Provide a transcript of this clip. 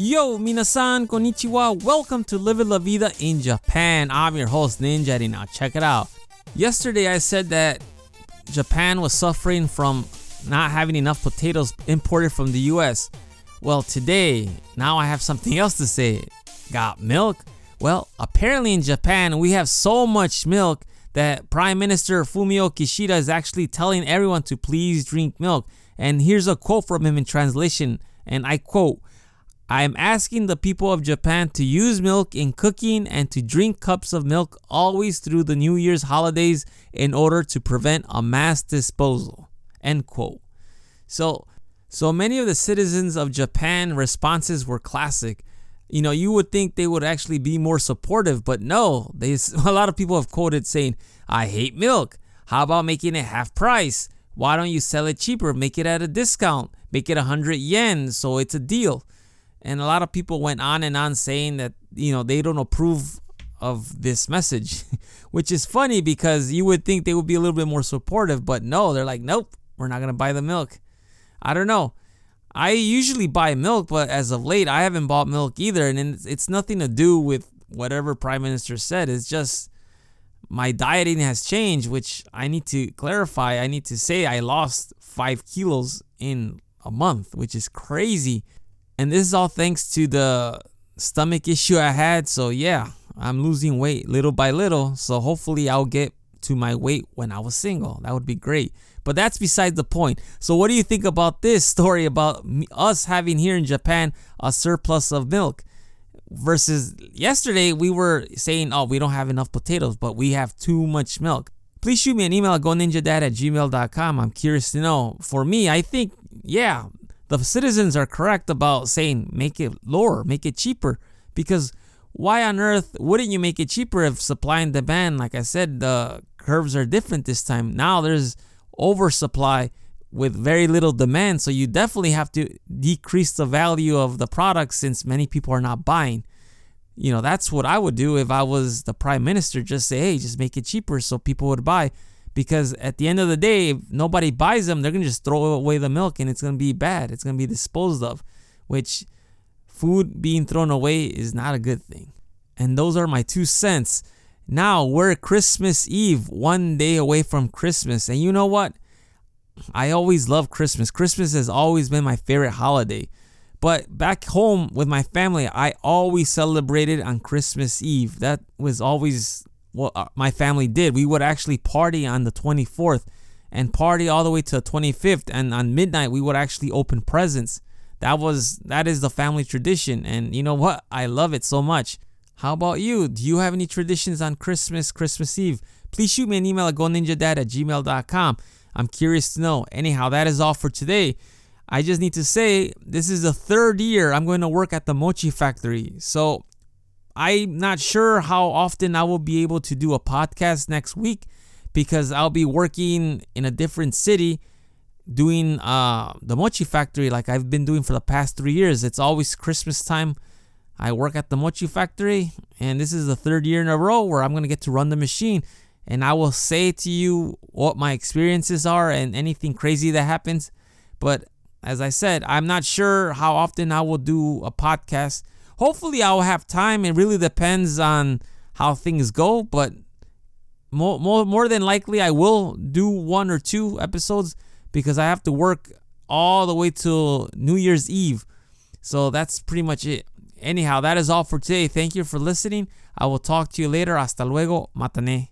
Yo, minasan, konnichiwa. Welcome to Live La Vida in Japan. I'm your host, Ninja. Now, check it out. Yesterday, I said that Japan was suffering from not having enough potatoes imported from the US. Well, today, now I have something else to say. Got milk? Well, apparently in Japan, we have so much milk that Prime Minister Fumio Kishida is actually telling everyone to please drink milk. And here's a quote from him in translation, and I quote, I am asking the people of Japan to use milk in cooking and to drink cups of milk always through the New Year's holidays in order to prevent a mass disposal. End quote. So, so many of the citizens of Japan responses were classic. You know, you would think they would actually be more supportive, but no. They a lot of people have quoted saying, "I hate milk. How about making it half price? Why don't you sell it cheaper? Make it at a discount. Make it a hundred yen so it's a deal." And a lot of people went on and on saying that, you know, they don't approve of this message, which is funny because you would think they would be a little bit more supportive, but no, they're like, nope, we're not going to buy the milk. I don't know. I usually buy milk, but as of late, I haven't bought milk either. And it's nothing to do with whatever Prime Minister said. It's just my dieting has changed, which I need to clarify. I need to say I lost five kilos in a month, which is crazy. And this is all thanks to the stomach issue I had. So, yeah, I'm losing weight little by little. So, hopefully, I'll get to my weight when I was single. That would be great. But that's beside the point. So, what do you think about this story about us having here in Japan a surplus of milk? Versus yesterday, we were saying, oh, we don't have enough potatoes, but we have too much milk. Please shoot me an email at goninjadad at gmail.com. I'm curious to know. For me, I think, yeah, the citizens are correct about saying make it lower, make it cheaper. Because why on earth wouldn't you make it cheaper if supply and demand, like I said, the curves are different this time. Now there's oversupply with very little demand, so you definitely have to decrease the value of the product since many people are not buying. You know, that's what I would do if I was the prime minister. Just say, hey, just make it cheaper so people would buy because at the end of the day, if nobody buys them, they're gonna just throw away the milk and it's gonna be bad. It's gonna be disposed of, which food being thrown away is not a good thing. And those are my two cents. Now we're Christmas Eve, one day away from Christmas, and you know what? I always love Christmas. Christmas has always been my favorite holiday. But back home with my family, I always celebrated on Christmas Eve. That was always what uh, my family did. We would actually party on the 24th and party all the way to the 25th and on midnight we would actually open presents. That was that is the family tradition and you know what? I love it so much. How about you? Do you have any traditions on Christmas, Christmas Eve? Please shoot me an email at goninjadad at gmail.com. I'm curious to know. Anyhow, that is all for today. I just need to say this is the third year I'm going to work at the Mochi Factory. So I'm not sure how often I will be able to do a podcast next week because I'll be working in a different city doing uh, the mochi factory like I've been doing for the past three years. It's always Christmas time. I work at the mochi factory, and this is the third year in a row where I'm gonna get to run the machine. And I will say to you what my experiences are and anything crazy that happens. But as I said, I'm not sure how often I will do a podcast hopefully I'll have time. It really depends on how things go, but more, more, more than likely I will do one or two episodes because I have to work all the way till New Year's Eve. So that's pretty much it. Anyhow, that is all for today. Thank you for listening. I will talk to you later. Hasta luego. Matane.